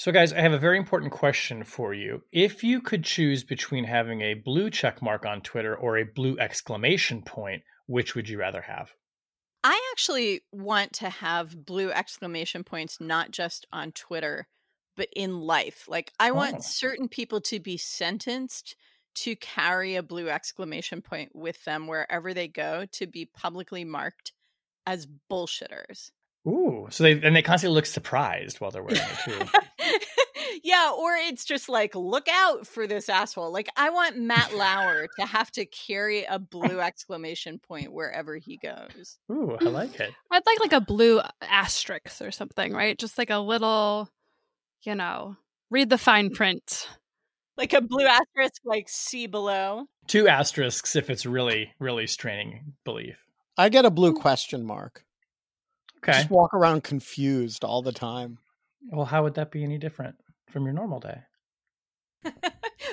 So, guys, I have a very important question for you. If you could choose between having a blue check mark on Twitter or a blue exclamation point, which would you rather have? I actually want to have blue exclamation points not just on Twitter, but in life. Like, I want Oh. certain people to be sentenced to carry a blue exclamation point with them wherever they go to be publicly marked as bullshitters. Ooh, so they and they constantly look surprised while they're wearing it too. yeah, or it's just like, look out for this asshole. Like, I want Matt Lauer to have to carry a blue exclamation point wherever he goes. Ooh, I like it. I'd like like a blue uh, asterisk or something, right? Just like a little, you know, read the fine mm. print. Like a blue asterisk, like see below. Two asterisks if it's really, really straining belief. I get a blue mm. question mark. Okay. Just walk around confused all the time. Well, how would that be any different from your normal day?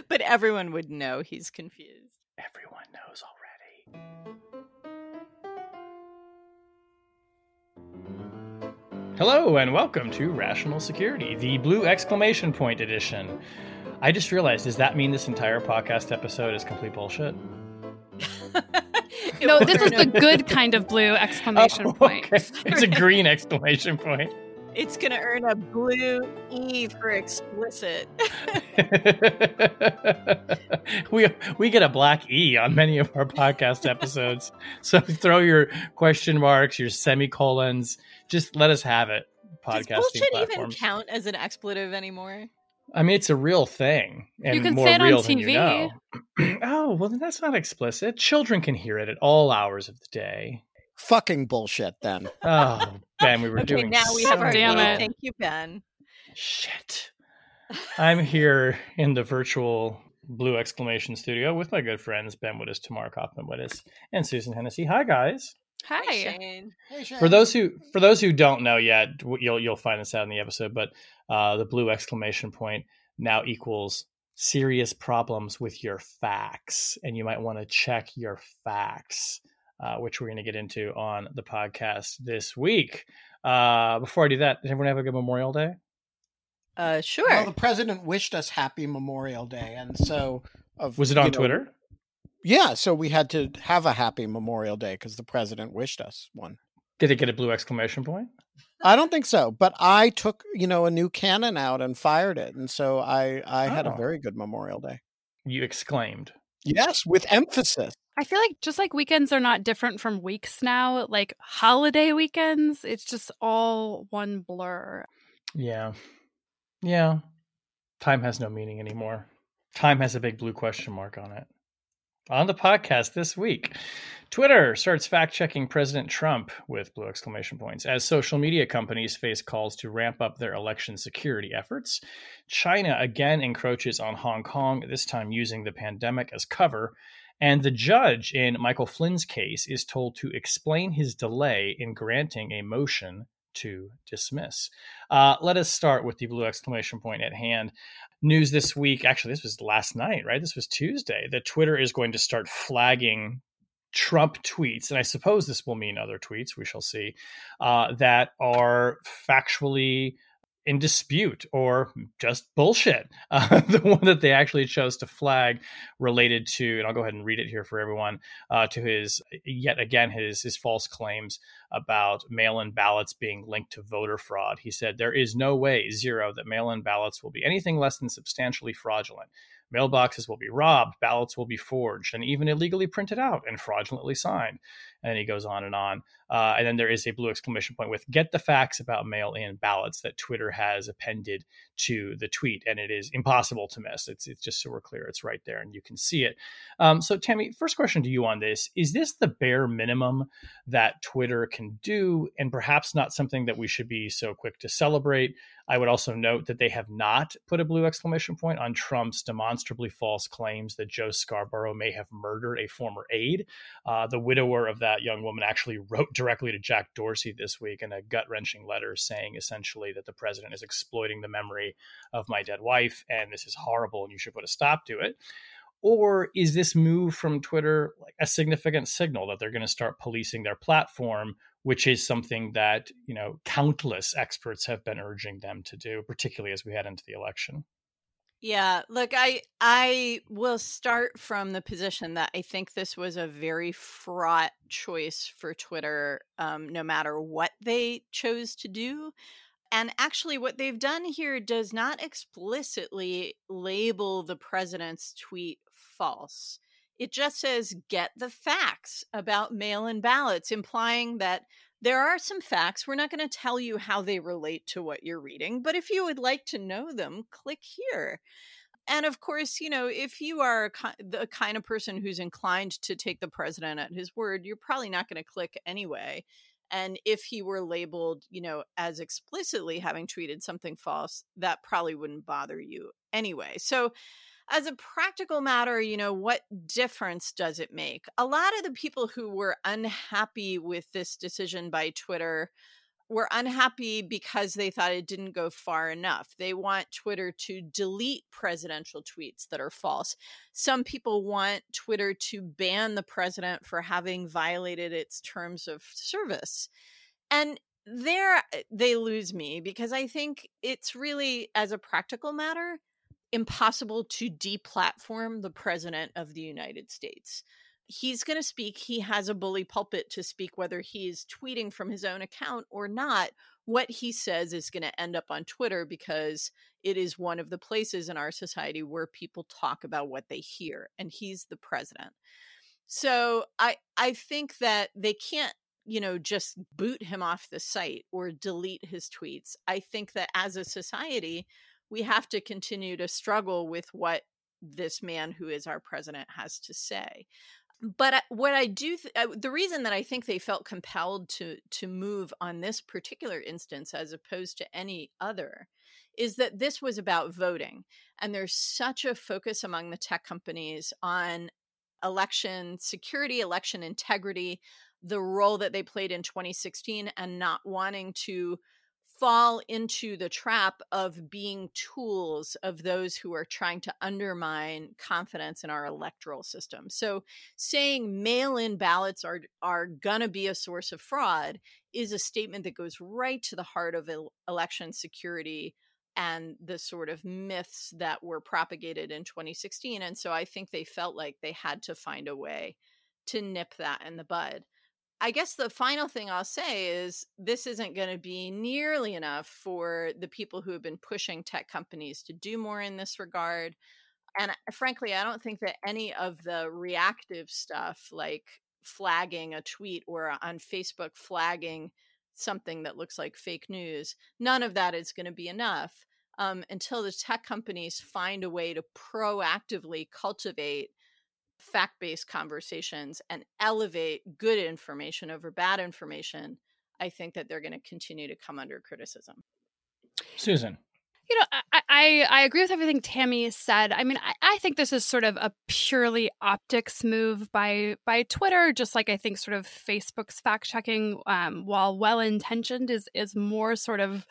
but everyone would know he's confused. Everyone knows already. Hello and welcome to Rational Security, the blue exclamation point edition. I just realized, does that mean this entire podcast episode is complete bullshit? No, this is the good kind of blue exclamation Oh, point. okay. It's a green exclamation point. It's going to earn a blue E for explicit. we we get a black E on many of our podcast episodes. So throw your question marks, your semicolons. Just let us have it. Does Podcasting bullshit even platforms. count as an expletive anymore? I mean, it's a real thing, and can more say it on real than you TV. know. oh well, then that's not explicit. Children can hear it at all hours of the day. Fucking bullshit then. Oh, Ben, we were Okay, doing now we so have our Damn it. Thank you, Ben. Shit. I'm here in the virtual blue exclamation studio with my good friends Ben Wittes, Tamar Cofman Wittes, and Susan Hennessey. Hi, guys. Hi. Shane. For those who for those who don't know yet, you'll you'll find this out in the episode. But uh, the blue exclamation point now equals serious problems with your facts, and you might want to check your facts, uh, which we're going to get into on the podcast this week. Uh, before I do that, did everyone have a good Memorial Day? Uh, sure. Well, the president wished us happy Memorial Day, and so of Was it on you know, Twitter? Yeah, so we had to have a happy Memorial Day because the president wished us one. Did it get a blue exclamation point? I don't think so, but I took you know a new cannon out and fired it, and so I I had a Oh. very good Memorial Day. You exclaimed. Yes, with emphasis. I feel like just like weekends are not different from weeks now, like holiday weekends, it's just all one blur. Yeah. Yeah. Time has no meaning anymore. Time has a big blue question mark on it. On the podcast this week, Twitter starts fact checking President Trump with blue exclamation points as social media companies face calls to ramp up their election security efforts. China again encroaches on Hong Kong, this time using the pandemic as cover. And the judge in Michael Flynn's case is told to explain his delay in granting a motion to dismiss. Uh, let us start with the blue exclamation point at hand. News this week, actually, this was last night, right? This was Tuesday, that Twitter is going to start flagging Trump tweets, and I suppose this will mean other tweets, we shall see, uh, that are factually in dispute or just bullshit. Uh, the one that they actually chose to flag related to, and I'll go ahead and read it here for everyone, uh, to his, yet again, his, his false claims about mail in ballots being linked to voter fraud. He said, There is no way, zero, that mail in ballots will be anything less than substantially fraudulent. Mailboxes will be robbed, ballots will be forged, and even illegally printed out and fraudulently signed. And then he goes on and on. Uh, and then there is a blue exclamation point with get the facts about mail in ballots that Twitter has appended to the tweet. And it is impossible to miss. It's, it's just so we're clear. It's right there and you can see it. Um, so, Tammy, first question to you on this Is this the bare minimum that Twitter can do and perhaps not something that we should be so quick to celebrate? I would also note that they have not put a blue exclamation point on Trump's demonstrably false claims that Joe Scarborough may have murdered a former aide. Uh, the widower of that young woman actually wrote directly to Jack Dorsey this week in a gut wrenching letter saying essentially that the president is exploiting the memory of my dead wife and this is horrible and you should put a stop to it. Or is this move from Twitter like a significant signal that they're going to start policing their platform which is something that you know countless experts have been urging them to do particularly as we head into the election. Yeah look i i will start from the position that i think this was a very fraught choice for twitter um, no matter what they chose to do. And actually what they've done here does not explicitly label the president's tweet false it just says get the facts about mail in ballots, implying that there are some facts. We're not going to tell you how they relate to what you're reading, but if you would like to know them, click here. And of course, you know, if you are the kind of person who's inclined to take the president at his word, you're probably not going to click anyway. And if he were labeled, you know, as explicitly having tweeted something false, that probably wouldn't bother you anyway. So, as a practical matter, you know, what difference does it make? A lot of the people who were unhappy with this decision by Twitter were unhappy because they thought it didn't go far enough. They want Twitter to delete presidential tweets that are false. Some people want Twitter to ban the president for having violated its terms of service. And there eh, they lose me because I think it's really, as a practical matter, impossible to deplatform the president of the United States. He's going to speak. He has a bully pulpit to speak, whether he's tweeting from his own account or not. What he says is going to end up on Twitter because it is one of the places in our society where people talk about what they hear, and he's the president. So I I think that they can't you know just boot him off the site or delete his tweets. I think that as a society we have to continue to struggle with what this man who is our president has to say. But what i do th- uh, the reason that i think they felt compelled to to move on this particular instance as opposed to any other is that this was about voting and there's such a focus among the tech companies on election security election integrity the role that they played in 2016 and not wanting to fall into the trap of being tools of those who are trying to undermine confidence in our electoral system. So saying mail-in ballots are are going to be a source of fraud is a statement that goes right to the heart of election security and the sort of myths that were propagated in 2016 and so I think they felt like they had to find a way to nip that in the bud. I guess the final thing I'll say is this isn't going to be nearly enough for the people who have been pushing tech companies to do more in this regard. And frankly, I don't think that any of the reactive stuff like flagging a tweet or on Facebook flagging something that looks like fake news, none of that is going to be enough um, until the tech companies find a way to proactively cultivate fact based conversations and elevate good information over bad information, I think that they're going to continue to come under criticism. Susan. You know, I, I, I agree with everything Tammy said. I mean, I, I think this is sort of a purely optics move by by Twitter, just like I think sort of Facebook's fact checking, um, while well intentioned, is is more sort of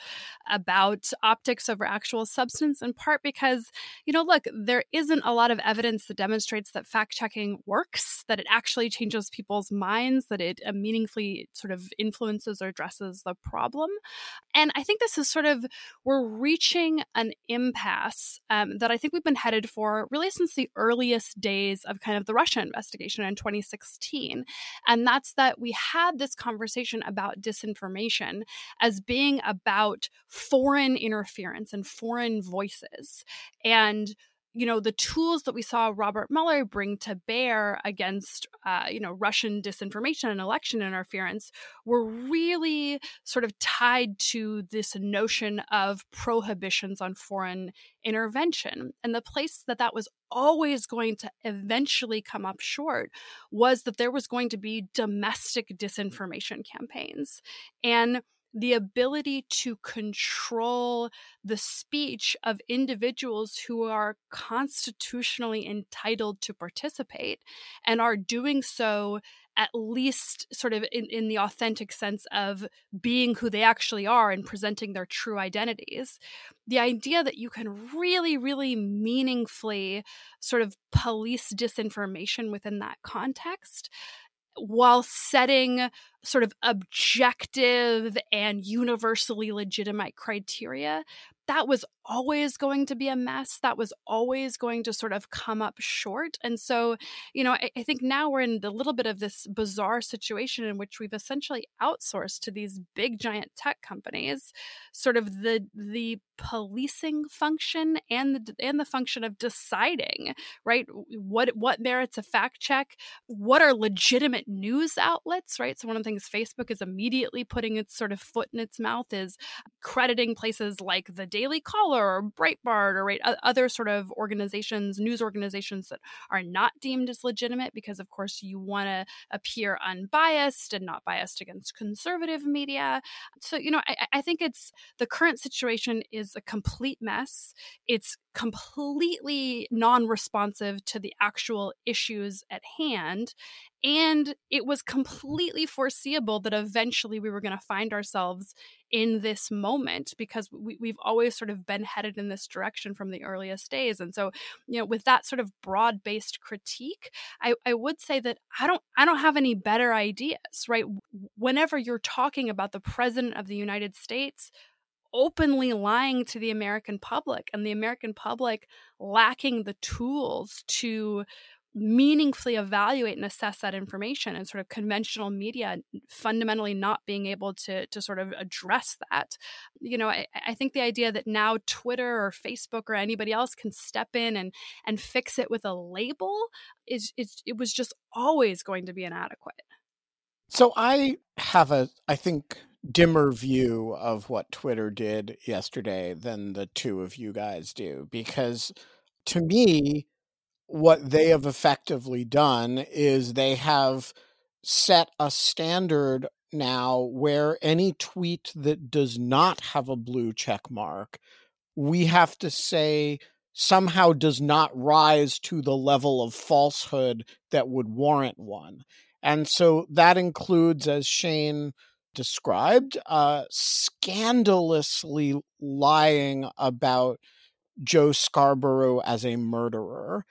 about optics over actual substance. In part because you know, look, there isn't a lot of evidence that demonstrates that fact checking works, that it actually changes people's minds, that it uh, meaningfully sort of influences or addresses the problem. And I think this is sort of we're reaching an impasse um, that I think we've been headed for really since the earliest days of kind of the Russia investigation in 2016. And that's that we had this conversation about disinformation as being about foreign interference and foreign voices. And you know, the tools that we saw Robert Mueller bring to bear against, uh, you know, Russian disinformation and election interference were really sort of tied to this notion of prohibitions on foreign intervention. And the place that that was always going to eventually come up short was that there was going to be domestic disinformation campaigns. And the ability to control the speech of individuals who are constitutionally entitled to participate and are doing so at least sort of in, in the authentic sense of being who they actually are and presenting their true identities. The idea that you can really, really meaningfully sort of police disinformation within that context while setting sort of objective and universally legitimate criteria that was always going to be a mess. That was always going to sort of come up short. And so, you know, I, I, think now we're in a little bit of this bizarre situation in which we've essentially outsourced to these big giant tech companies sort of the the policing function and the and the function of deciding, right? What what merits a fact check? What are legitimate news outlets, right? So one of the things Facebook is immediately putting its sort of foot in its mouth is crediting places like the Daily Caller or Breitbart or right, other sort of organizations, news organizations that are not deemed as legitimate because, of course, you want to appear unbiased and not biased against conservative media. So, you know, I, I think it's the current situation is a complete mess. It's completely non responsive to the actual issues at hand. And it was completely foreseeable that eventually we were going to find ourselves in this moment because we, we've always sort of been headed in this direction from the earliest days. And so, you know, with that sort of broad based critique, I, I would say that I don't I don't have any better ideas, right? Whenever you're talking about the president of the United States, openly lying to the American public and the American public lacking the tools to meaningfully evaluate and assess that information and sort of conventional media fundamentally not being able to to sort of address that. You know I, I think the idea that now twitter or facebook or anybody else can step in and and fix it with a label is, is it was just always going to be inadequate. So i have a i think dimmer view of what twitter did yesterday than the two of you guys do because to me what they have effectively done is they have set a standard now where any tweet that does not have a blue check mark, we have to say somehow does not rise to the level of falsehood that would warrant one. And so that includes, as Shane described, uh, scandalously lying about Joe Scarborough as a murderer.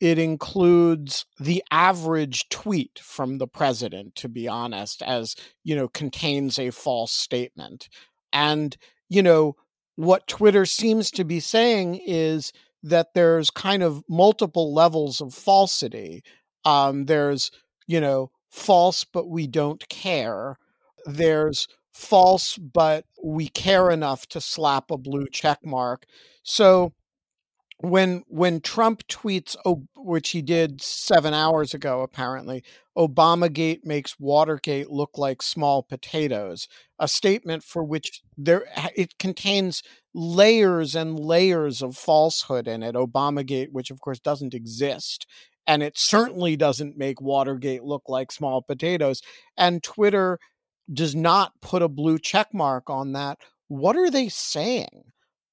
It includes the average tweet from the president to be honest as you know contains a false statement. And you know what twitter seems to be saying is that there's kind of multiple levels of falsity. Um, there's you know false but we don't care there's false but we care enough to slap a blue check mark so when when Trump tweets, which he did seven hours ago, apparently, Obamagate makes Watergate look like small potatoes. A statement for which there it contains layers and layers of falsehood in it. Obamagate, which of course doesn't exist, and it certainly doesn't make Watergate look like small potatoes. And Twitter does not put a blue check mark on that. What are they saying?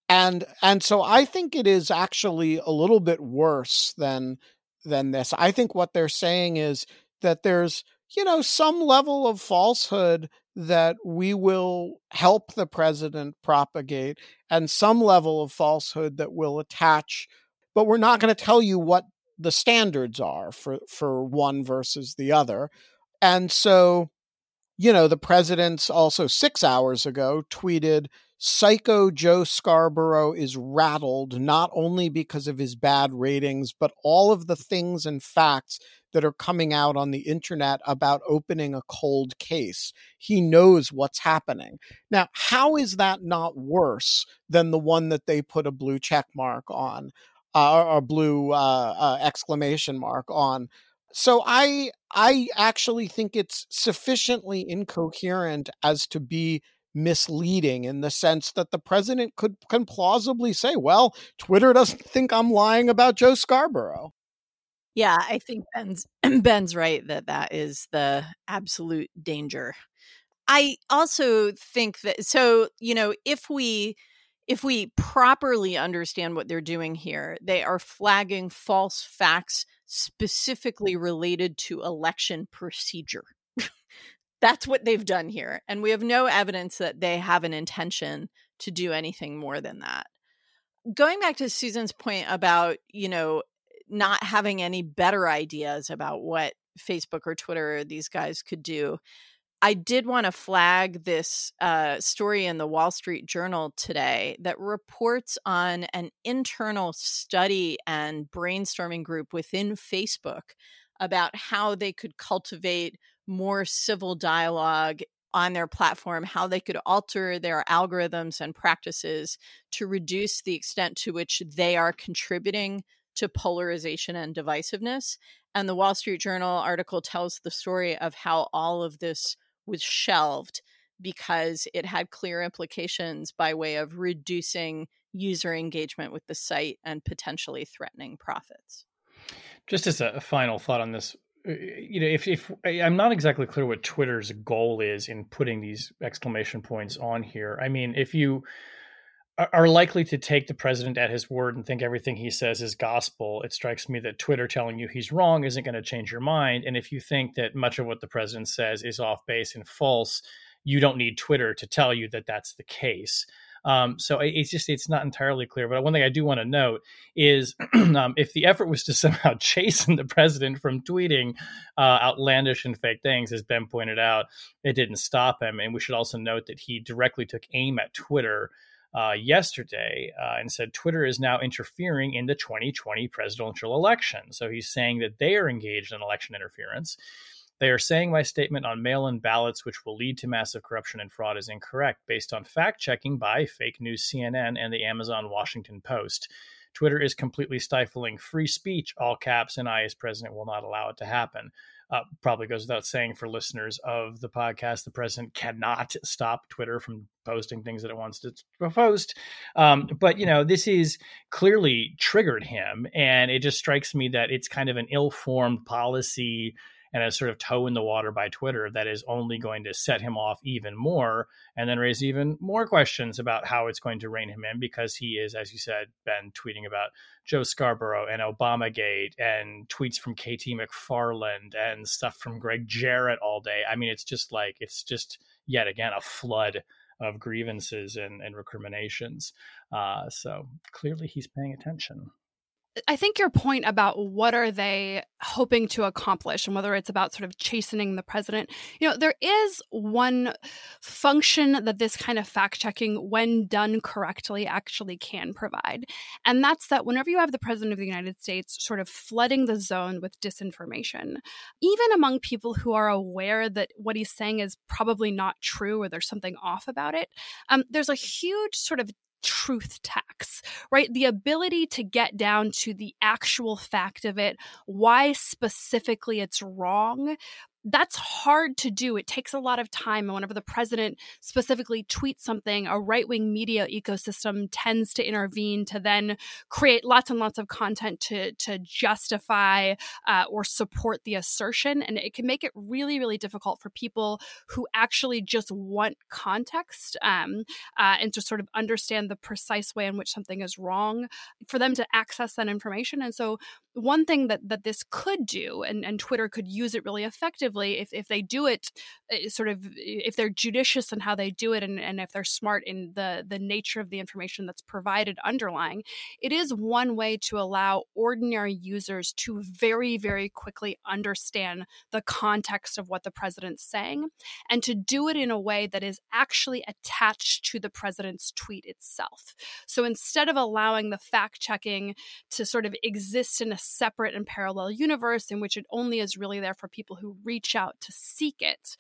and and so i think it is actually a little bit worse than than this i think what they're saying is that there's you know some level of falsehood that we will help the president propagate and some level of falsehood that will attach but we're not going to tell you what the standards are for for one versus the other and so you know the president's also 6 hours ago tweeted Psycho Joe Scarborough is rattled not only because of his bad ratings, but all of the things and facts that are coming out on the internet about opening a cold case. He knows what's happening. Now, how is that not worse than the one that they put a blue check mark on? uh, or blue uh, uh, exclamation mark on. So I I actually think it's sufficiently incoherent as to be misleading in the sense that the president could can plausibly say, "Well, Twitter doesn't think I'm lying about Joe Scarborough." Yeah, I think Ben's Ben's right that that is the absolute danger. I also think that so, you know, if we if we properly understand what they're doing here, they are flagging false facts specifically related to election procedure. That's what they've done here. And we have no evidence that they have an intention to do anything more than that. Going back to Susan's point about, you know, not having any better ideas about what Facebook or Twitter or these guys could do, I did want to flag this uh, story in the Wall Street Journal today that reports on an internal study and brainstorming group within Facebook about how they could cultivate more civil dialogue on their platform, how they could alter their algorithms and practices to reduce the extent to which they are contributing to polarization and divisiveness. And the Wall Street Journal article tells the story of how all of this was shelved because it had clear implications by way of reducing user engagement with the site and potentially threatening profits. Just as a final thought on this, uh, you know, if, if I'm not exactly clear what Twitter's goal is in putting these exclamation points on here. I mean, if you are likely to take the president at his word and think everything he says is gospel, it strikes me that Twitter telling you he's wrong isn't going to change your mind. And if you think that much of what the president says is off base and false, you don't need Twitter to tell you that that's the case. Um, so it's just it's not entirely clear. But one thing I do want to note is um, if the effort was to somehow chasten the president from tweeting uh, outlandish and fake things, as Ben pointed out, it didn't stop him. And we should also note that he directly took aim at Twitter uh, yesterday uh, and said Twitter is now interfering in the 2020 presidential election. So he's saying that they are engaged in election interference. They are saying my statement on mail in ballots, which will lead to massive corruption and fraud, is incorrect based on fact checking by fake news CNN and the Amazon Washington Post. Twitter is completely stifling free speech, all caps, and I, as president, will not allow it to happen. Uh, probably goes without saying for listeners of the podcast, the president cannot stop Twitter from posting things that it wants to post. Um, but you know, this is clearly triggered him, and it just strikes me that it's kind of an ill-formed policy and a sort of toe in the water by Twitter that is only going to set him off even more and then raise even more questions about how it's going to rein him in because he is, as you said, Ben, tweeting about Joe Scarborough and Obamagate and tweets from KT McFarland and stuff from Gregg Jarrett all day. I mean, it's just like, it's just yet again a flood of grievances and, and recriminations. Uh, so clearly he's paying attention. I think your point about what are they hoping to accomplish and whether it's about sort of chastening the president, you know, there is one function that this kind of fact checking, when done correctly, actually can provide. And that's that whenever you have the president of the United States sort of flooding the zone with disinformation, even among people who are aware that what he's saying is probably not true or there's something off about it, um, there's a huge sort of truth tax, right? The ability to get down to the actual fact of it, why specifically it's wrong, that's hard to do. It takes a lot of time. And whenever the president specifically tweets something, a right wing media ecosystem tends to intervene to then create lots and lots of content to, to justify uh, or support the assertion. And it can make it really, really difficult for people who actually just want context um, uh, and to sort of understand the precise way in which something is wrong for them to access that information. And so, one thing that, that this could do, and, and Twitter could use it really effectively effectively if, if they do it eh, sort of if they're judicious in how they do it and, and if they're smart in the the nature of the information that's provided underlying it is one way to allow ordinary users to very very quickly understand the context of what the president's saying and to do it in a way that is actually attached to the president's tweet itself. So instead of allowing the fact checking to sort of exist in a separate and parallel universe in which it only is really there for people who read reach out to seek it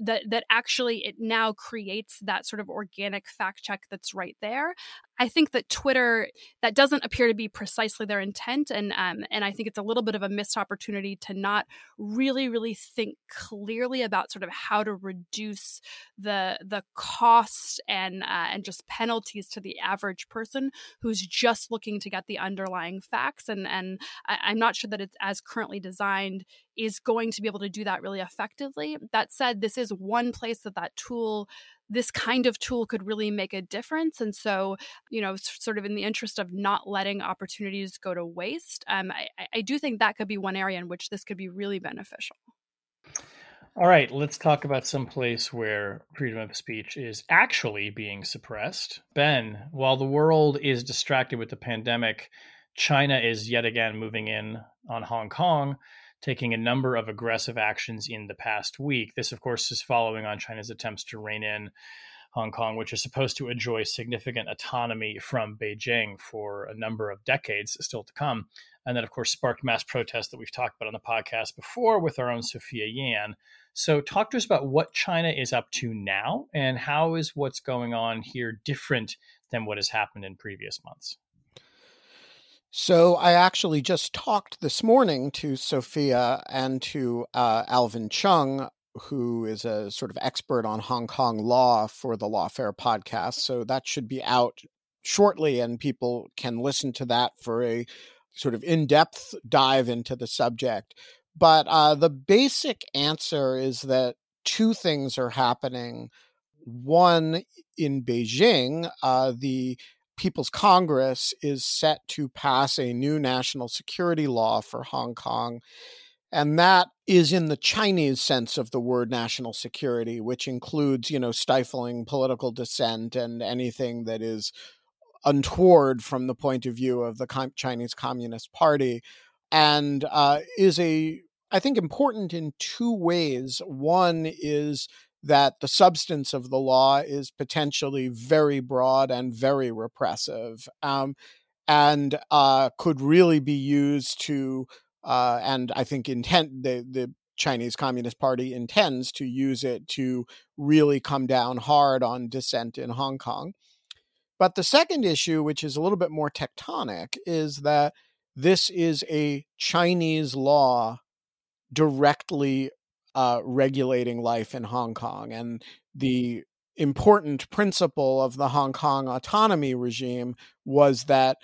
that that actually it now creates that sort of organic fact check that's right there I think that Twitter that doesn't appear to be precisely their intent, and um, and I think it's a little bit of a missed opportunity to not really, really think clearly about sort of how to reduce the the cost and uh, and just penalties to the average person who's just looking to get the underlying facts. And and I, I'm not sure that it's as currently designed is going to be able to do that really effectively. That said, this is one place that that tool this kind of tool could really make a difference. And so, you know, sort of in the interest of not letting opportunities go to waste, um, I, I do think that could be one area in which this could be really beneficial. All right, let's talk about some place where freedom of speech is actually being suppressed. Ben, while the world is distracted with the pandemic, China is yet again moving in on Hong Kong taking a number of aggressive actions in the past week. This, of course, is following on China's attempts to rein in Hong Kong, which is supposed to enjoy significant autonomy from Beijing for a number of decades still to come. And then, of course, sparked mass protests that we've talked about on the podcast before with our own Sophia Yan. So, talk to us about what China is up to now and how is what's going on here different than what has happened in previous months? So I actually just talked this morning to Sophia and to uh, Alvin Cheung, who is a sort of expert on Hong Kong law for the Lawfare podcast. So that should be out shortly, and people can listen to that for a sort of in depth dive into the subject. But uh, the basic answer is that two things are happening. One, in Beijing, uh, the People's Congress is set to pass a new national security law for Hong Kong. And that is in the Chinese sense of the word national security, which includes, you know, stifling political dissent and anything that is untoward from the point of view of the Chinese Communist Party, and uh, is a, I think, important in two ways. One is that the substance of the law is potentially very broad and very repressive, um, and uh, could really be used to, uh, and I think intent the the Chinese Communist Party intends to use it to really come down hard on dissent in Hong Kong. But the second issue, which is a little bit more tectonic, is that this is a Chinese law directly uh, regulating life in Hong Kong. And the important principle of the Hong Kong autonomy regime was that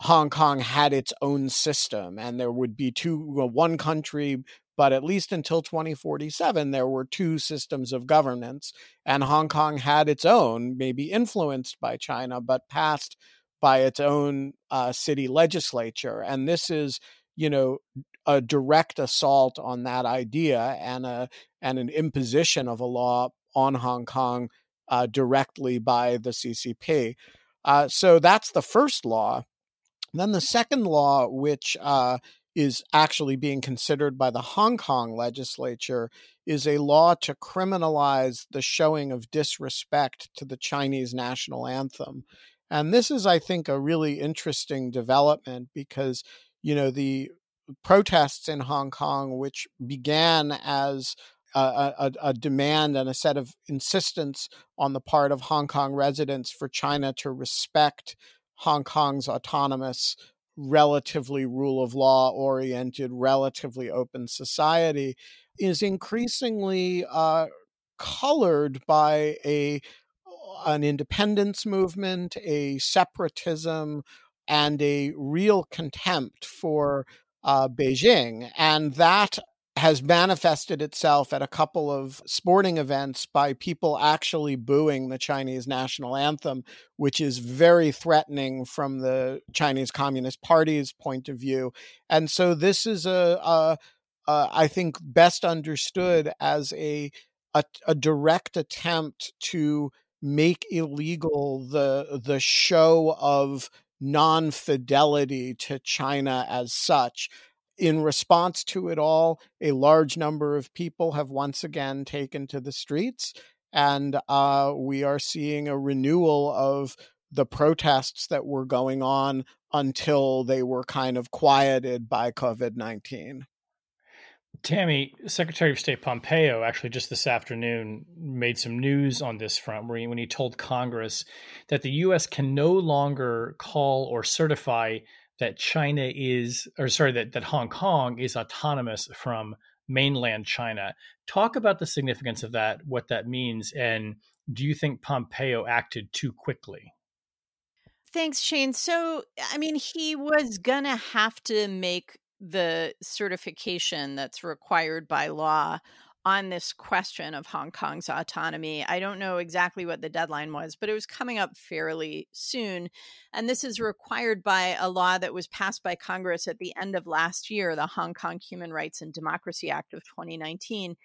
Hong Kong had its own system and there would be two, one country, but at least until 2047, there were two systems of governance. And Hong Kong had its own, maybe influenced by China, but passed by its own uh, city legislature. And this is, you know, a direct assault on that idea and a and an imposition of a law on Hong Kong uh, directly by the CCP. Uh, so that's the first law. Then the second law, which uh, is actually being considered by the Hong Kong legislature, is a law to criminalize the showing of disrespect to the Chinese national anthem. And this is, I think, a really interesting development because, you know, the protests in Hong Kong, which began as a, a, a, demand and a set of insistence on the part of Hong Kong residents for China to respect Hong Kong's autonomous, relatively rule of law oriented, relatively open society, is increasingly uh, colored by a an independence movement, a separatism, and a real contempt for uh, Beijing. And that has manifested itself at a couple of sporting events by people actually booing the Chinese national anthem, which is very threatening from the Chinese Communist Party's point of view. And so this is a, a, a I think, best understood as a, a, a direct attempt to make illegal the the show of non-fidelity to China as such. In response to it all, a large number of people have once again taken to the streets, and uh, we are seeing a renewal of the protests that were going on until they were kind of quieted by COVID 19. Tammy, Secretary of State Pompeo actually just this afternoon made some news on this front where he, when he told Congress that the U.S. can no longer call or certify that China is, or sorry, that, that Hong Kong is autonomous from mainland China. Talk about the significance of that, what that means, and do you think Pompeo acted too quickly? Thanks, Shane. So, I mean, he was going to have to make the certification that's required by law on this question of Hong Kong's autonomy. I don't know exactly what the deadline was, but it was coming up fairly soon. And this is required by a law that was passed by Congress at the end of last year, the Hong Kong Human Rights and Democracy Act of 2019.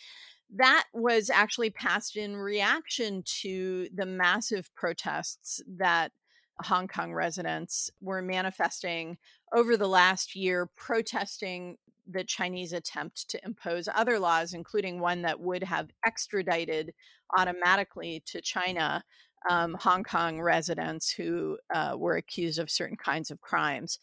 That was actually passed in reaction to the massive protests that Hong Kong residents were manifesting over the last year, protesting the Chinese attempt to impose other laws, including one that would have extradited automatically to China um, Hong Kong residents who uh, were accused of certain kinds of crimes.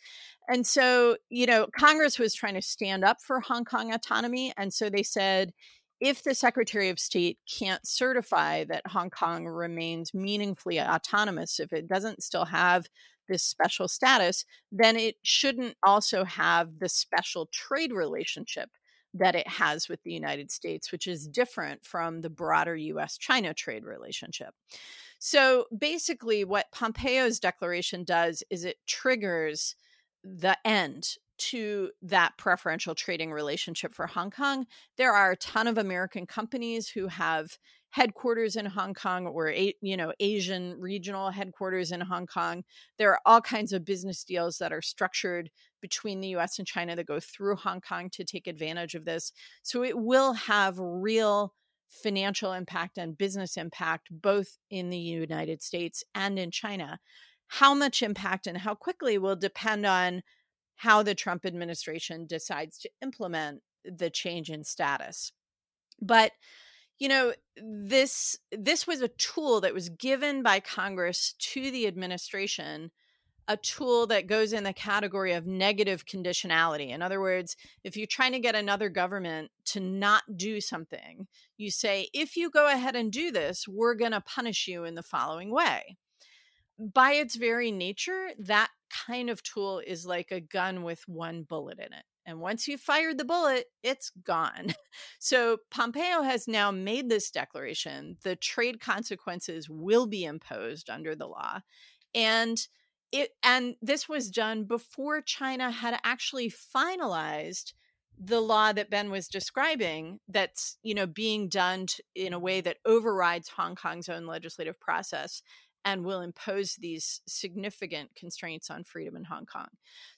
And so, you know, Congress was trying to stand up for Hong Kong autonomy. And so they said, if the Secretary of State can't certify that Hong Kong remains meaningfully autonomous, if it doesn't still have this special status, then it shouldn't also have the special trade relationship that it has with the United States, which is different from the broader US China trade relationship. So basically, what Pompeo's declaration does is it triggers the end to that preferential trading relationship for Hong Kong. There are a ton of American companies who have headquarters in Hong Kong or you know Asian regional headquarters in Hong Kong. There are all kinds of business deals that are structured between the US and China that go through Hong Kong to take advantage of this. So it will have real financial impact and business impact both in the United States and in China. How much impact and how quickly will depend on how the Trump administration decides to implement the change in status. But you know this this was a tool that was given by Congress to the administration a tool that goes in the category of negative conditionality. In other words, if you're trying to get another government to not do something, you say, if you go ahead and do this, we're going to punish you in the following way by its very nature, that kind of tool is like a gun with one bullet in it. And once you've fired the bullet, it's gone. So Pompeo has now made this declaration. The trade consequences will be imposed under the law. And it and this was done before China had actually finalized the law that Ben was describing that's you know being done in a way that overrides Hong Kong's own legislative process and will impose these significant constraints on freedom in Hong Kong.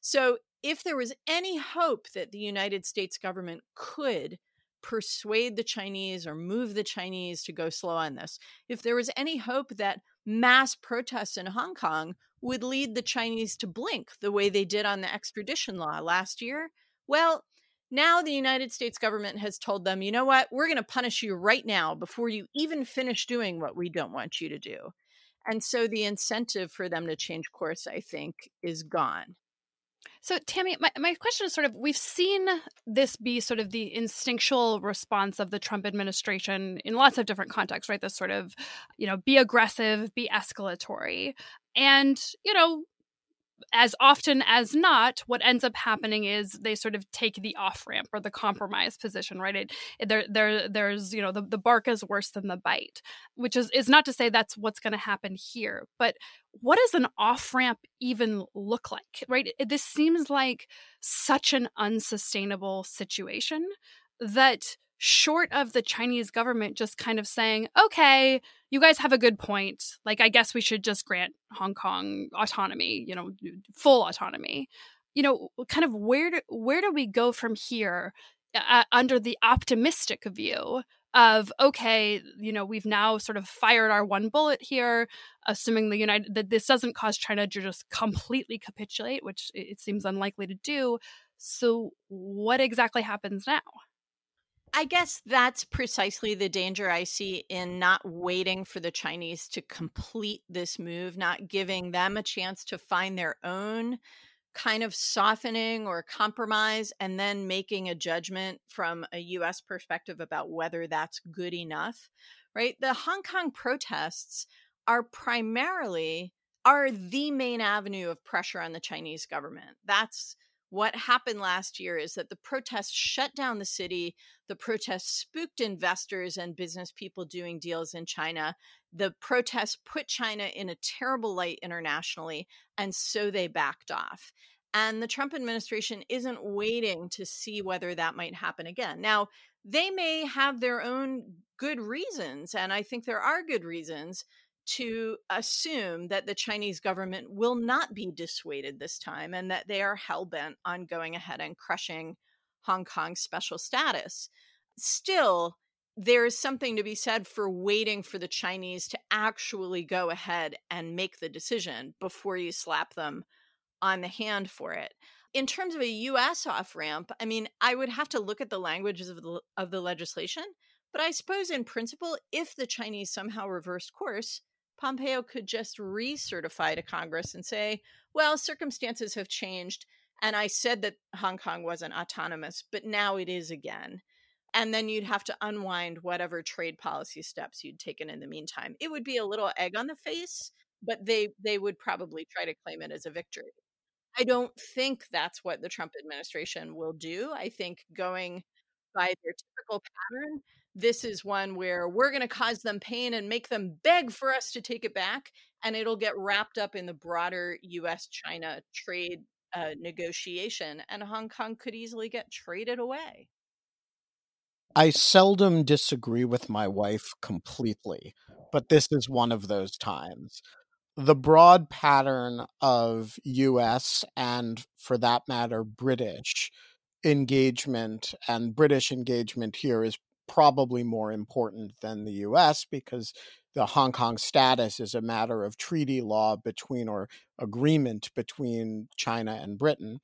So, if there was any hope that the United States government could persuade the Chinese or move the Chinese to go slow on this, if there was any hope that mass protests in Hong Kong would lead the Chinese to blink the way they did on the extradition law last year, well, now the United States government has told them, you know what, we're going to punish you right now before you even finish doing what we don't want you to do. And so the incentive for them to change course, I think, is gone. So, Tammy, my, my question is sort of we've seen this be sort of the instinctual response of the Trump administration in lots of different contexts, right? This sort of, you know, be aggressive, be escalatory. And, you know, as often as not, what ends up happening is they sort of take the off ramp or the compromise position, right? It, there, there, there's you know the, the bark is worse than the bite, which is is not to say that's what's going to happen here, but what does an off ramp even look like, right? This seems like such an unsustainable situation that short of the Chinese government just kind of saying, okay, you guys have a good point. Like, I guess we should just grant Hong Kong autonomy, you know, full autonomy. You know, kind of where do, where do we go from here uh, under the optimistic view of okay you know we've now sort of fired our one bullet here assuming the united that this doesn't cause china to just completely capitulate which it seems unlikely to do so what exactly happens now I guess that's precisely the danger I see in not waiting for the Chinese to complete this move, not giving them a chance to find their own kind of softening or compromise and then making a judgment from a US perspective about whether that's good enough, right? The Hong Kong protests are primarily are the main avenue of pressure on the Chinese government. That's what happened last year is that the protests shut down the city. The protests spooked investors and business people doing deals in China. The protests put China in a terrible light internationally, and so they backed off. And the Trump administration isn't waiting to see whether that might happen again. Now, they may have their own good reasons, and I think there are good reasons to assume that the Chinese government will not be dissuaded this time and that they are hell bent on going ahead and crushing Hong Kong's special status. Still, there is something to be said for waiting for the Chinese to actually go ahead and make the decision before you slap them on the hand for it. In terms of a US off ramp, I mean, I would have to look at the languages of the, of the legislation, but I suppose in principle, if the Chinese somehow reversed course, Pompeo could just recertify to Congress and say, well, circumstances have changed. And I said that Hong Kong wasn't autonomous, but now it is again. And then you'd have to unwind whatever trade policy steps you'd taken in the meantime. It would be a little egg on the face, but they they would probably try to claim it as a victory. I don't think that's what the Trump administration will do. I think going by their typical pattern, this is one where we're going to cause them pain and make them beg for us to take it back. And it'll get wrapped up in the broader US China trade uh, negotiation, and Hong Kong could easily get traded away. I seldom disagree with my wife completely, but this is one of those times. The broad pattern of US and, for that matter, British engagement and British engagement here is probably more important than the US because the Hong Kong status is a matter of treaty law between or agreement between China and Britain.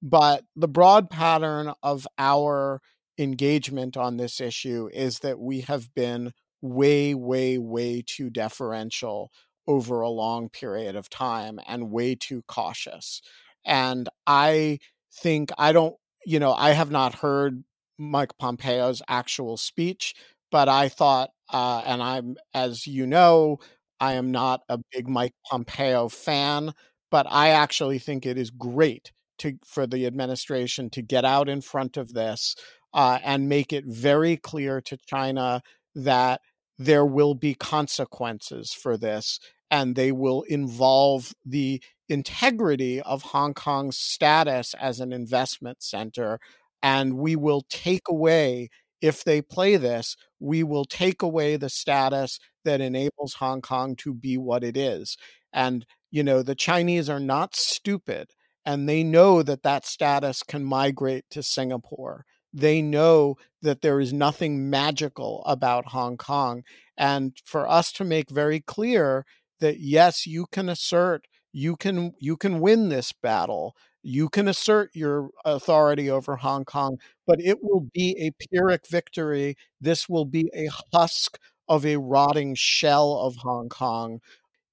But the broad pattern of our engagement on this issue is that we have been way, way, way too deferential over a long period of time and way too cautious. And I think I don't, you know, I have not heard Mike Pompeo's actual speech, but I thought, uh, and I'm, as you know, I am not a big Mike Pompeo fan, but I actually think it is great to for the administration to get out in front of this uh, and make it very clear to China that there will be consequences for this, and they will involve the integrity of Hong Kong's status as an investment center and we will take away if they play this we will take away the status that enables hong kong to be what it is. And you know the chinese are not stupid and they know that that status can migrate to singapore. They know that there is nothing magical about hong kong. And for us to make very clear that yes you can assert you can you can win this battle you can assert your authority over Hong Kong, but it will be a Pyrrhic victory. This will be a husk of a rotting shell of Hong Kong,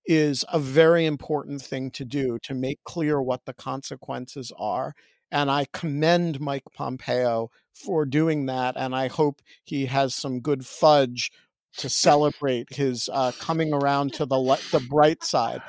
is a very important thing to do to make clear what the consequences are. And I commend Mike Pompeo for doing that. And I hope he has some good fudge to celebrate his uh, coming around to the, le- the bright side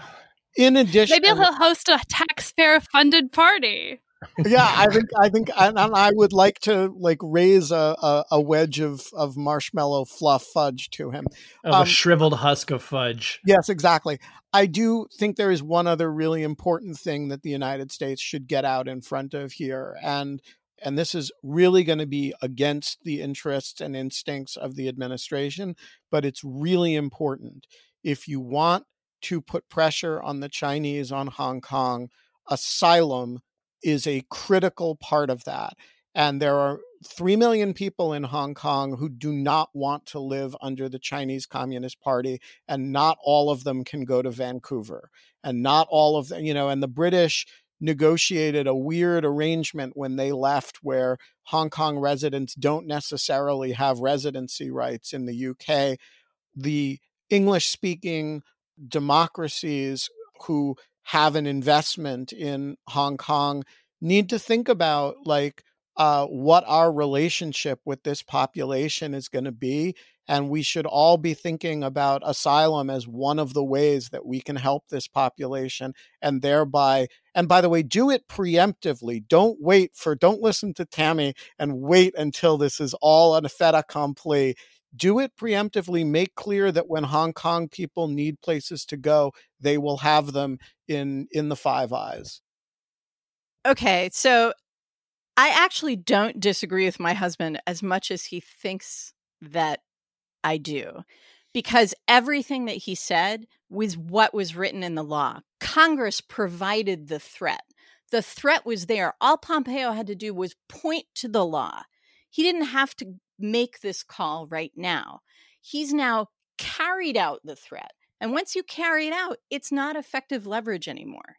in addition, maybe he'll host a taxpayer-funded party. yeah, I think I think, and, I would like to like raise a, a, a, wedge of of marshmallow fluff fudge to him. Of um, a shriveled husk of fudge. Yes, exactly. I do think there is one other really important thing that the United States should get out in front of here, and and this is really going to be against the interests and instincts of the administration, but it's really important. If you want to put pressure on the Chinese on Hong Kong, asylum is a critical part of that. And there are 3 million people in Hong Kong who do not want to live under the Chinese Communist Party, and not all of them can go to Vancouver. And not all of them, you know, and the British negotiated a weird arrangement when they left where Hong Kong residents don't necessarily have residency rights in the UK. The English speaking democracies who have an investment in Hong Kong need to think about like uh, what our relationship with this population is going to be. And we should all be thinking about asylum as one of the ways that we can help this population and thereby, and by the way, do it preemptively. Don't wait for, don't listen to Tammy and wait until this is all a fait accompli. Do it preemptively. Make clear that when Hong Kong people need places to go, they will have them in in the Five Eyes. Okay, so I actually don't disagree with my husband as much as he thinks that I do, because everything that he said was what was written in the law. Congress provided the threat. The threat was there. All Pompeo had to do was point to the law. He didn't have to make this call right now. He's now carried out the threat. And once you carry it out, it's not effective leverage anymore.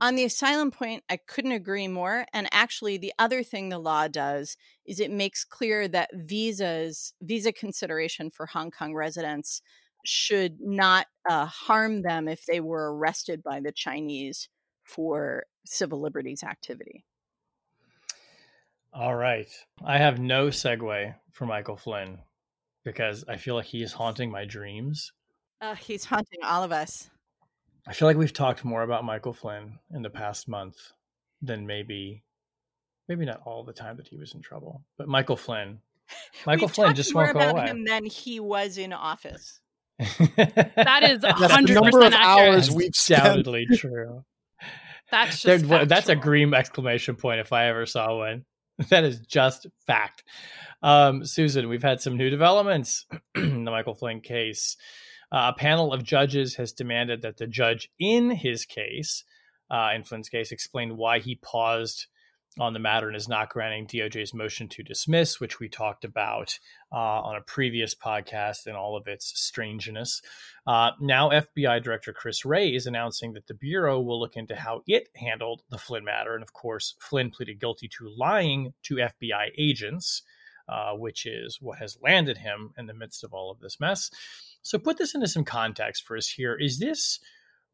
On the asylum point, I couldn't agree more. And actually, the other thing the law does is it makes clear that visas, visa consideration for Hong Kong residents should not uh, harm them if they were arrested by the Chinese for civil liberties activity. All right. I have no segue for Michael Flynn because I feel like he is haunting my dreams. Uh, he's haunting all of us. I feel like we've talked more about Michael Flynn in the past month than maybe maybe not all the time that he was in trouble. But Michael Flynn. Michael We've Flynn just more won't go about away. him than he was in office. That is That's the 100% number of accurate. hours we've spent. undoubtedly true. That's There- just that's a factual. green exclamation point if I ever saw one. That is just fact. Um, Susan, we've had some new developments in the Michael Flynn case. Uh, a panel of judges has demanded that the judge in his case, uh, in Flynn's case, explain why he paused on the matter and is not granting DOJ's motion to dismiss, which we talked about uh, on a previous podcast and all of its strangeness. Uh, now, FBI Director Chris Wray is announcing that the Bureau will look into how it handled the Flynn matter. And of course, Flynn pleaded guilty to lying to FBI agents, uh, which is what has landed him in the midst of all of this mess. So, put this into some context for us here. Is this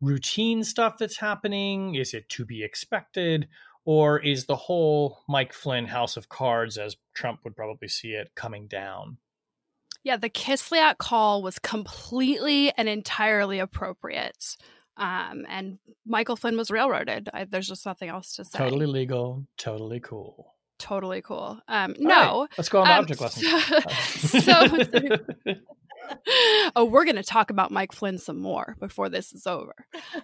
routine stuff that's happening? Is it to be expected? Or is the whole Mike Flynn House of Cards, as Trump would probably see it, coming down? Yeah, the Kislyak call was completely and entirely appropriate. Um, and Michael Flynn was railroaded. I, there's just nothing else to say. Totally legal, totally cool. Totally cool. Um, All right, no. let's go on the Um, object lessons. so- oh, we're going to talk about Mike Flynn some more before this is over.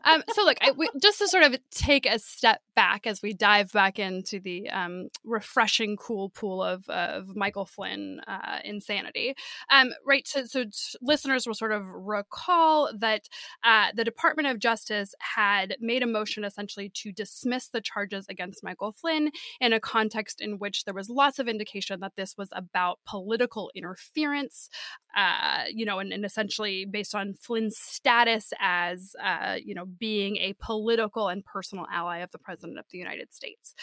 Um, so, look, I, we, just to sort of take a step back as we dive back into the um, refreshing, cool pool of, of Michael Flynn uh, insanity, um, right? So, so listeners will sort of recall that uh, the Department of Justice had made a motion essentially to dismiss the charges against Michael Flynn in a context in which there was lots of indication that this was about political interference uh, you know, and, and essentially based on Flynn's status as, uh, you know, being a political and personal ally of the president of the United States.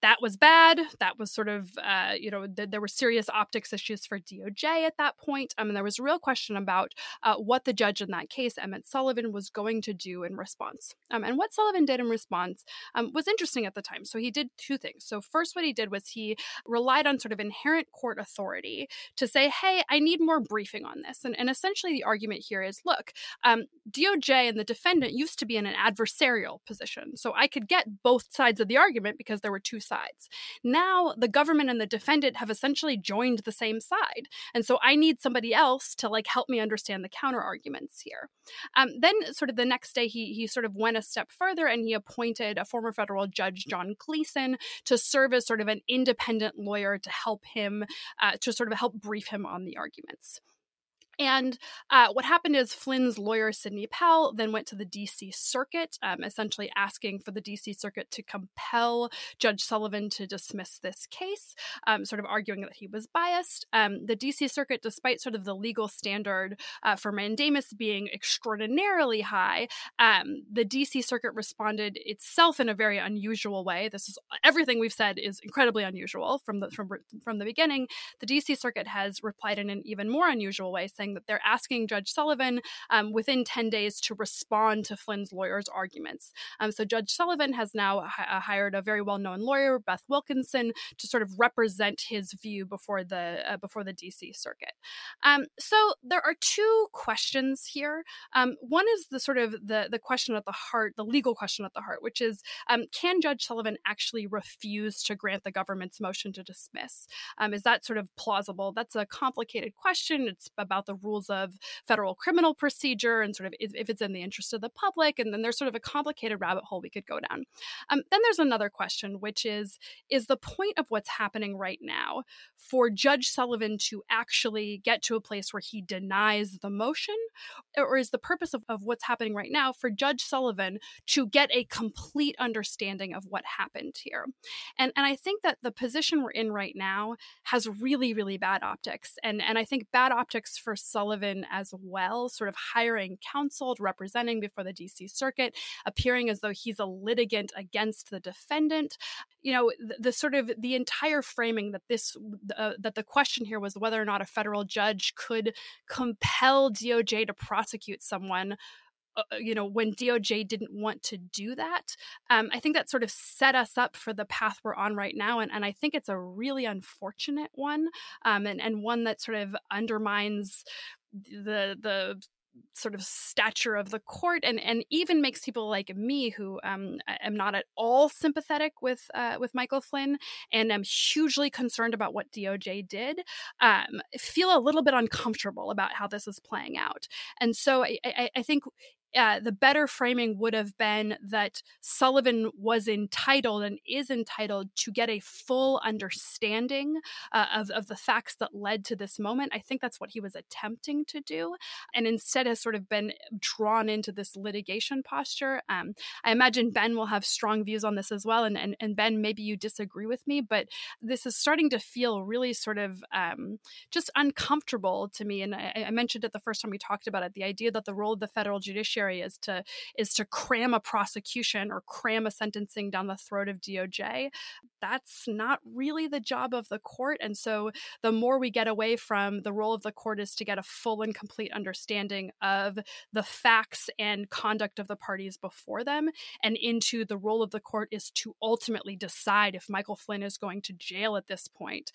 That was bad. That was sort of, uh, you know, th- there were serious optics issues for DOJ at that point. I mean, there was a real question about uh, what the judge in that case, Emmett Sullivan, was going to do in response. Um, and what Sullivan did in response um, was interesting at the time. So he did two things. So, first, what he did was he relied on sort of inherent court authority to say, hey, I need more briefing on this. And, and essentially, the argument here is look, um, DOJ and the defendant used to be in an adversarial position. So I could get both sides of the argument because there were two sides. Now, the government and the defendant have essentially joined the same side. And so I need somebody else to like help me understand the counter arguments here. Um, then, sort of the next day, he, he sort of went a step further and he appointed a former federal judge, John Gleeson, to serve as sort of an independent lawyer to help him, uh, to sort of help brief him on the arguments. And uh, what happened is Flynn's lawyer, Sidney Powell, then went to the DC Circuit, um, essentially asking for the DC Circuit to compel Judge Sullivan to dismiss this case, um, sort of arguing that he was biased. Um, the DC Circuit, despite sort of the legal standard uh, for mandamus being extraordinarily high, um, the DC Circuit responded itself in a very unusual way. This is everything we've said is incredibly unusual from the from from the beginning. The DC Circuit has replied in an even more unusual way, saying saying that they're asking Judge Sullivan um, within 10 days to respond to Flynn's lawyer's arguments. Um, so Judge Sullivan has now h- uh, hired a very well-known lawyer, Beth Wilkinson, to sort of represent his view before the uh, before the DC Circuit. Um, so there are two questions here. Um, one is the sort of the the question at the heart, the legal question at the heart, which is um, can Judge Sullivan actually refuse to grant the government's motion to dismiss? Um, is that sort of plausible? That's a complicated question. It's about the rules of federal criminal procedure and sort of if, if it's in the interest of the public. And then there's sort of a complicated rabbit hole we could go down. Um, then there's another question, which is is the point of what's happening right now for Judge Sullivan to actually get to a place where he denies the motion? Or is the purpose of, of what's happening right now for Judge Sullivan to get a complete understanding of what happened here? And, and I think that the position we're in right now has really, really bad optics. And, and I think bad optics for Sullivan as well, sort of hiring counsel, representing before the DC Circuit, appearing as though he's a litigant against the defendant. You know, the, the sort of the entire framing that this, uh, that the question here was whether or not a federal judge could compel DOJ to prosecute someone uh, uh, you know, when DOJ didn't want to do that. Um, I think that sort of set us up for the path we're on right now. And, and I think it's a really unfortunate one um, and, and one that sort of undermines the the sort of stature of the court and and even makes people like me who um, am not at all sympathetic with uh, with Michael Flynn and am hugely concerned about what DOJ did um, feel a little bit uncomfortable about how this is playing out and so I, I, I think uh, the better framing would have been that Sullivan was entitled and is entitled to get a full understanding uh, of, of the facts that led to this moment. I think that's what he was attempting to do, and instead has sort of been drawn into this litigation posture. Um, I imagine Ben will have strong views on this as well, and, and, and Ben, maybe you disagree with me, but this is starting to feel really sort of um, just uncomfortable to me. And I, I mentioned it the first time we talked about it the idea that the role of the federal judiciary is to is to cram a prosecution or cram a sentencing down the throat of DOJ. That's not really the job of the court. And so the more we get away from the role of the court is to get a full and complete understanding of the facts and conduct of the parties before them and into the role of the court is to ultimately decide if Michael Flynn is going to jail at this point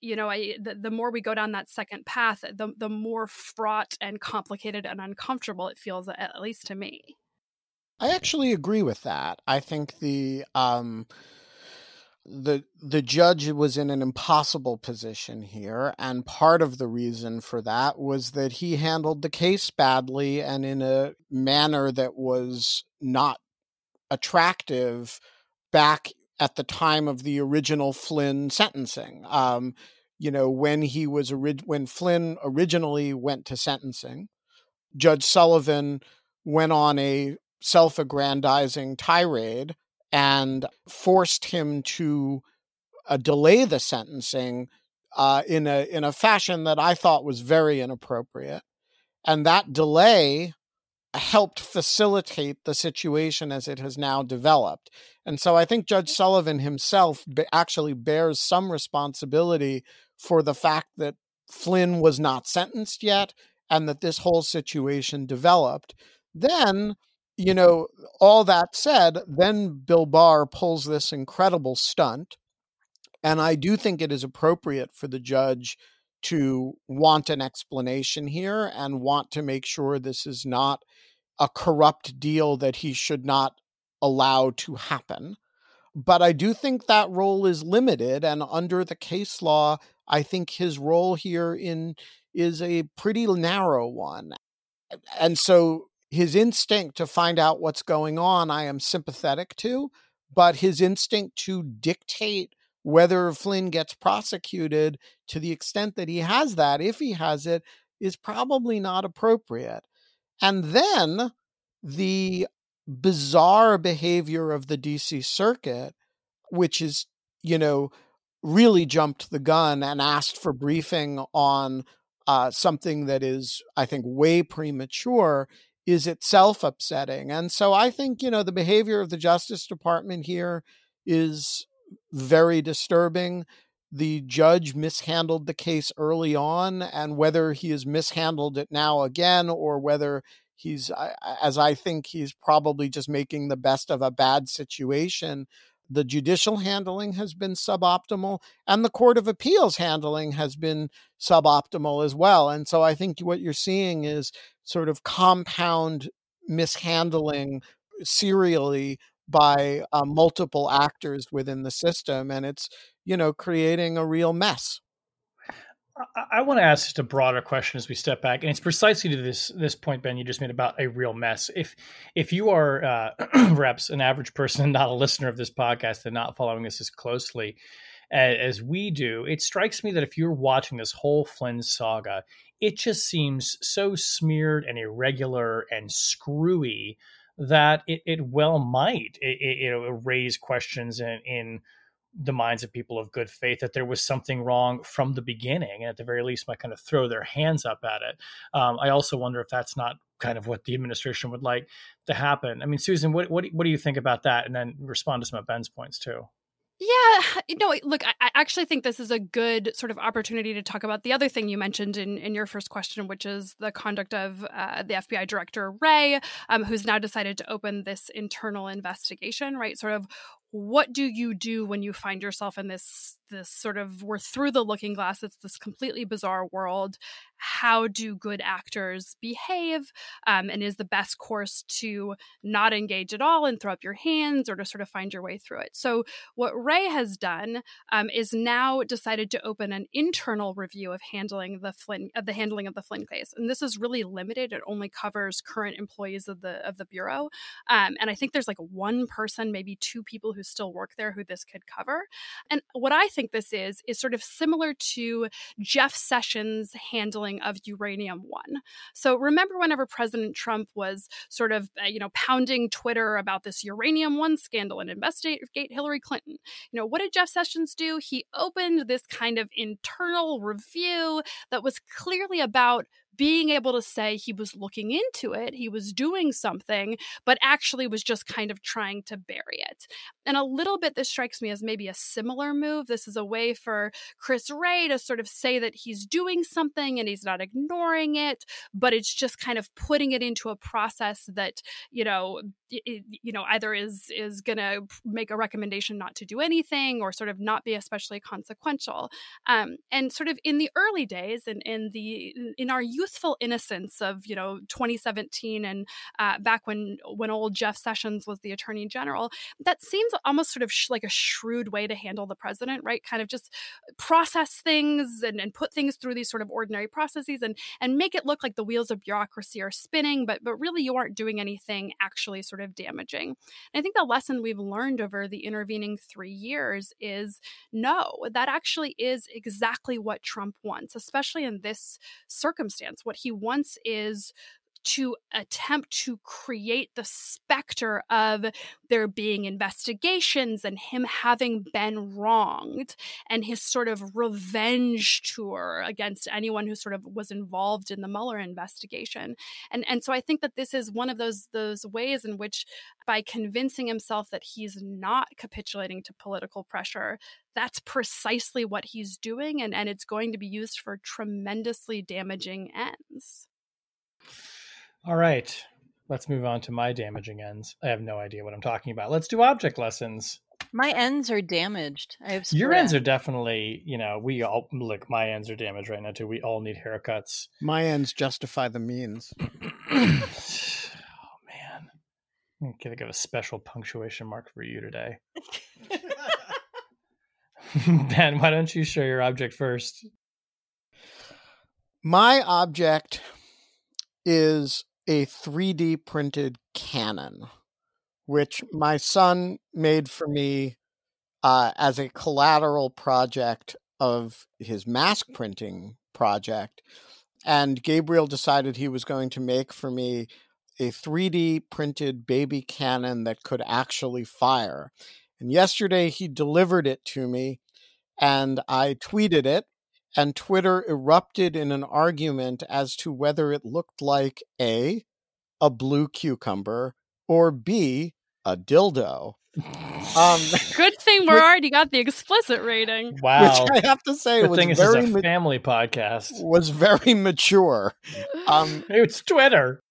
you know, I the, the more we go down that second path, the the more fraught and complicated and uncomfortable it feels, at least to me. I actually agree with that. I think the um the the judge was in an impossible position here and part of the reason for that was that he handled the case badly and in a manner that was not attractive back at the time of the original Flynn sentencing. Um, you know, when he was when Flynn originally went to sentencing, Judge Sullivan went on a self-aggrandizing tirade and forced him to uh, delay the sentencing uh, in a in a fashion that I thought was very inappropriate, and that delay helped facilitate the situation as it has now developed. And so I think Judge Sullivan himself actually bears some responsibility for the fact that Flynn was not sentenced yet and that this whole situation developed. Then, you know, all that said, then Bill Barr pulls this incredible stunt. And I do think it is appropriate for the judge to want an explanation here and want to make sure this is not a corrupt deal that he should not allow to happen. But I do think that role is limited, and under the case law, I think his role here in is a pretty narrow one. And so his instinct to find out what's going on, I am sympathetic to, but his instinct to dictate whether Flynn gets prosecuted to the extent that he has that, if he has it, is probably not appropriate. And then the bizarre behavior of the DC circuit, which is, you know, really jumped the gun and asked for briefing on uh, something that is, I think, way premature, is itself upsetting. And so I think, you know, the behavior of the Justice Department here is very disturbing. the judge mishandled the case early on and whether he has mishandled it now again or whether he's as i think he's probably just making the best of a bad situation the judicial handling has been suboptimal and the court of appeals handling has been suboptimal as well and so i think what you're seeing is sort of compound mishandling serially by uh, multiple actors within the system and it's you know creating a real mess I, want to ask just a broader question as we step back, and it's precisely to this this point, Ben, you just made about a real mess. If if you are uh, reps an average person and not a listener of this podcast and not following this as closely as we do, it strikes me that if you're watching this whole Flynn saga, it just seems so smeared and irregular and screwy that it, it well might it, it, it raise questions in, in the minds of people of good faith that there was something wrong from the beginning, and at the very least, might kind of throw their hands up at it. Um, I also wonder if that's not kind of what the administration would like to happen. I mean, Susan, what what what do you think about that? And then respond to some of Ben's points too. Yeah, you know, look, I, I actually think this is a good sort of opportunity to talk about the other thing you mentioned in, in your first question, which is the conduct of uh, the FBI director Wray, um, who's now decided to open this internal investigation, right? Sort of what do you do when you find yourself in this this sort of we're through the looking glass it's this completely bizarre world how do good actors behave um, and is the best course to not engage at all and throw up your hands or to sort of find your way through it. So what wray has done um, is now decided to open an internal review of handling the flynn of the handling of the flynn case and this is really limited it only covers current employees of the of the bureau um, and i think there's like one person maybe two people who still work there who this could cover and what i think think this is is sort of similar to Jeff Sessions' handling of uranium one. So remember whenever President Trump was sort of uh, you know pounding Twitter about this uranium one scandal and investigate Hillary Clinton. You know, what did Jeff Sessions do? He opened this kind of internal review that was clearly about being able to say he was looking into it, he was doing something, but actually was just kind of trying to bury it. And a little bit, this strikes me as maybe a similar move. This is a way for Chris Wray to sort of say that he's doing something and he's not ignoring it, but it's just kind of putting it into a process that, you know, it, you know either is is going to make a recommendation not to do anything or sort of not be especially consequential um, and sort of in the early days and in the in our youth youthful innocence of you know 2017 and uh, back when when old Jeff Sessions was the Attorney General, that seems almost sort of sh- like a shrewd way to handle the president, right? Kind of just process things and, and put things through these sort of ordinary processes and and make it look like the wheels of bureaucracy are spinning, but but really you aren't doing anything actually sort of damaging. And I think the lesson we've learned over the intervening three years is no, that actually is exactly what Trump wants, especially in this circumstance what he wants is to attempt to create the specter of there being investigations and him having been wronged and his sort of revenge tour against anyone who sort of was involved in the Mueller investigation. And and so I think that this is one of those those ways in which by convincing himself that he's not capitulating to political pressure, that's precisely what he's doing and, and it's going to be used for tremendously damaging ends. All right. Let's move on to my damaging ends. I have no idea what I'm talking about. Let's do object lessons. My ends are damaged. I have your ends are definitely, you know, we all look. My ends are damaged right now too. We all need haircuts. My ends justify the means. oh man, I'm gonna give a special punctuation mark for you today. ben, why don't you show your object first? My object is a 3D printed cannon, which my son made for me uh, as a collateral project of his mask printing project. And Gabriel decided he was going to make for me a 3D printed baby cannon that could actually fire. And yesterday he delivered it to me, and I tweeted it and Twitter erupted in an argument as to whether it looked like A, a blue cucumber, or B, a dildo. Um, Good thing we're already got the explicit rating. Wow. which I have to say Good was thing very is a ma- family podcast. was very mature um, It's Twitter.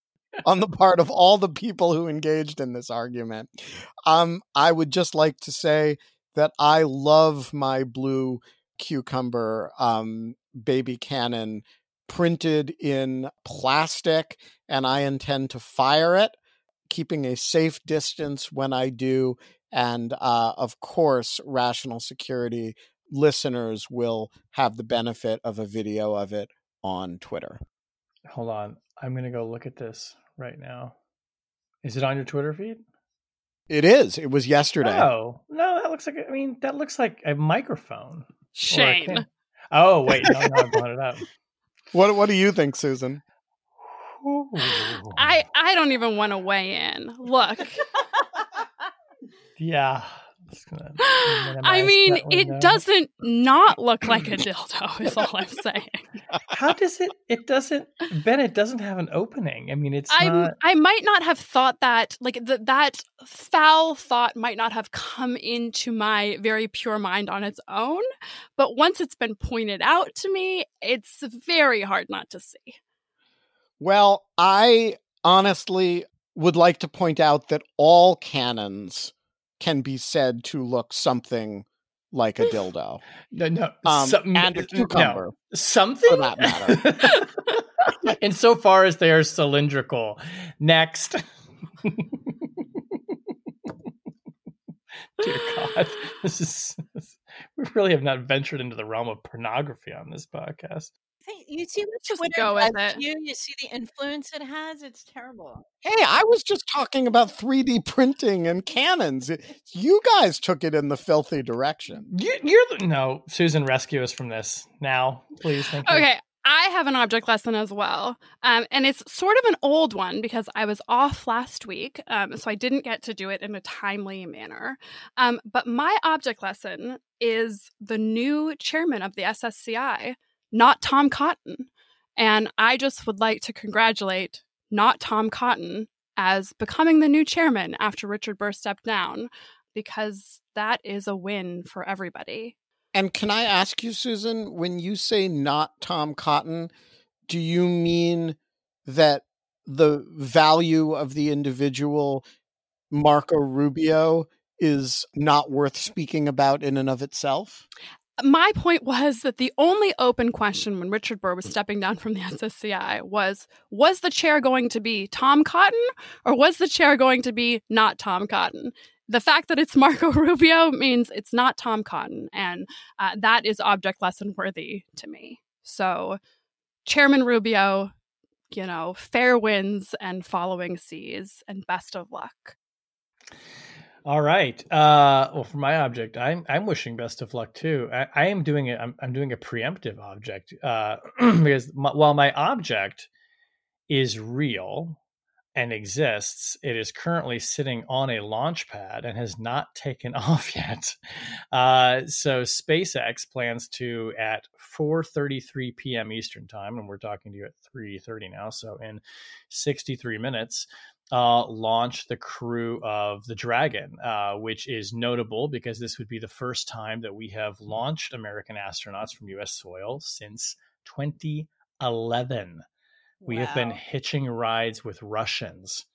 on the part of all the people who engaged in this argument. Um, I would just like to say that I love my blue cucumber um, baby cannon printed in plastic, and I intend to fire it, keeping a safe distance when I do. And uh, of course, rational security listeners will have the benefit of a video of it on Twitter. Hold on. I'm going to go look at this right now. Is it on your Twitter feed? It is. It was yesterday. Oh, no, that looks like, I mean, that looks like a microphone. Or Shane. Oh, wait. No, no, I brought it up. What What do you think, Susan? Ooh. I I don't even want to weigh in. Look, Yeah. Just gonna I mean, it doesn't not look like a dildo. Is all I'm saying. How does it? It doesn't. Ben, it doesn't have an opening. I mean, it's I not. I might not have thought that like th- that foul thought might not have come into my very pure mind on its own, but once it's been pointed out to me, it's very hard not to see. Well, I honestly would like to point out that all cannons can be said to look something like a dildo. No, no. Um, some- and a no, cucumber. something for that matter. Insofar as they are cylindrical. Next. Dear God, this is we really have not ventured into the realm of pornography on this podcast. Hey, you see what Just Twitter go with it. you? You see the influence it has? It's terrible. Hey, I was just talking about 3D printing and cannons. You guys took it in the filthy direction. You, you're the no, Susan. Rescue us from this now, please. Thank you. Okay, I have an object lesson as well. Um, and it's sort of an old one because I was off last week. Um, so I didn't get to do it in a timely manner. Um, but my object lesson is the new chairman of the SSCI, not Tom Cotton. And I just would like to congratulate not Tom Cotton as becoming the new chairman after Richard Burr stepped down because that is a win for everybody. And can I ask you, Susan, when you say not Tom Cotton, do you mean that the value of the individual Marco Rubio is not worth speaking about in and of itself? My point was that the only open question when Richard Burr was stepping down from the SSCI was was the chair going to be Tom Cotton or was the chair going to be not Tom Cotton? The fact that it's Marco Rubio means it's not Tom Cotton, and uh, that is object lesson worthy to me. So, Chairman Rubio, you know, fair winds and following seas, and best of luck. All right. Uh, well, for my object, I'm I'm wishing best of luck too. I, I am doing it. I'm I'm doing a preemptive object uh, because my, while my object is real and exists, it is currently sitting on a launch pad and has not taken off yet. Uh, so SpaceX plans to at 4:33 p.m. Eastern time, and we're talking to you at 3:30 now. So in 63 minutes uh, launch the crew of the Dragon, uh, which is notable because this would be the first time that we have launched American astronauts from U.S. soil since 2011. We have been hitching rides with Russians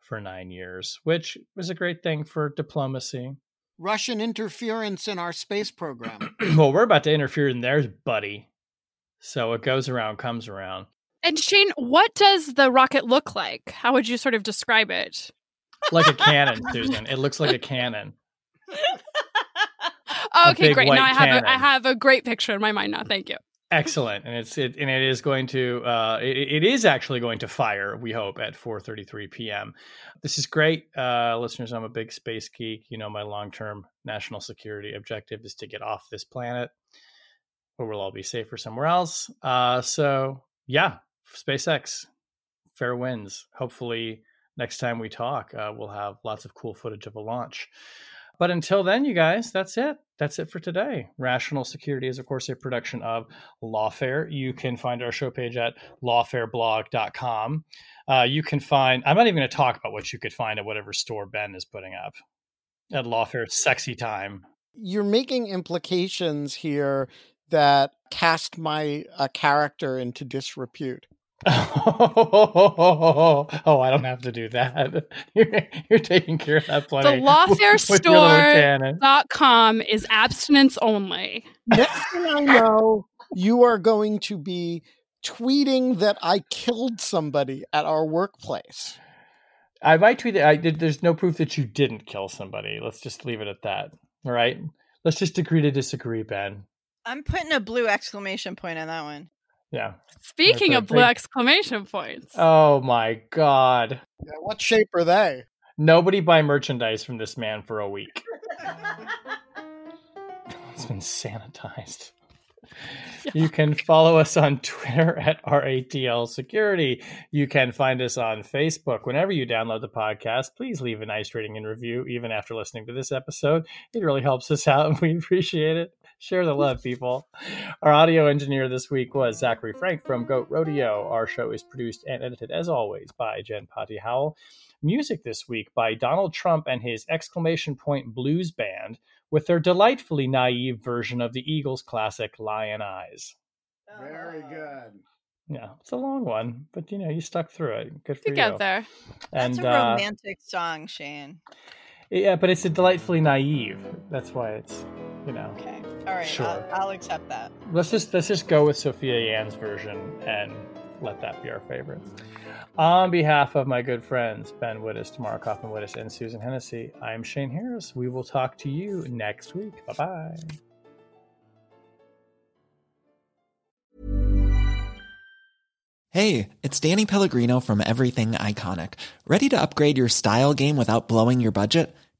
for nine years, which was a great thing for diplomacy. Russian interference in our space program. well, we're about to interfere in theirs, buddy. So it goes around, comes around. And Shane, what does the rocket look like? How would you sort of describe it? Like a cannon, Susan. It looks like a cannon. Okay, big great. Now I have a, I have a great picture in my mind now. Thank you. Excellent, and it's it and it is going to uh, it, it is actually going to fire. We hope at 4:33 p.m. This is great, uh, listeners. I'm a big space geek. You know, my long-term national security objective is to get off this planet, where we'll all be safer somewhere else. Uh, so yeah, SpaceX, fair winds. Hopefully, next time we talk, uh, we'll have lots of cool footage of a launch. But until then, you guys, that's it. That's it for today. Rational Security is, of course, a production of Lawfare. You can find our show page at lawfareblog.com. Uh, you can find, I'm not even going to talk about what you could find at whatever store Ben is putting up at Lawfare Sexy Time. You're making implications here that cast my uh, character into disrepute. Oh, oh, I don't have to do that. You're, you're taking care of that plenty. The lawfarestore.com is abstinence only. Next thing I know, you are going to be tweeting that I killed somebody at our workplace. I might tweet that I did. There's no proof that you didn't kill somebody. Let's just leave it at that. All right. Let's just agree to disagree, Ben. I'm putting a blue exclamation point on that one. Yeah. Speaking of blue big- exclamation points. Oh my God. Yeah, what shape are they? Nobody buy merchandise from this man for a week. It's been sanitized. You can follow us on Twitter at RATL Security. You can find us on Facebook. Whenever you download the podcast, please leave a nice rating and review, even after listening to this episode. It really helps us out, and we appreciate it. Share the love, people. Our audio engineer this week was Zachary Frank from Goat Rodeo. Our show is produced and edited, as always, by Jen Patja Howell. Music this week by Donald Trump and his exclamation point blues band with their delightfully naive version of the Eagles classic Lyin' Eyes. Very good. Yeah, it's a long one, but you know, you stuck through it. Good for You you. get there. That's And a uh, romantic song, Shane. yeah, but it's a delightfully naive. That's why it's, you know. Okay. All right. Sure. I'll, I'll accept that. Let's just let's just go with Sophia Yan's version and let that be our favorite. On behalf of my good friends Ben Wittes, Tamara Cofman Wittes, and Susan Hennessey, I am Shane Harris. We will talk to you next week. Bye bye. Hey, it's Danny Pellegrino from Everything Iconic. Ready to upgrade your style game without blowing your budget?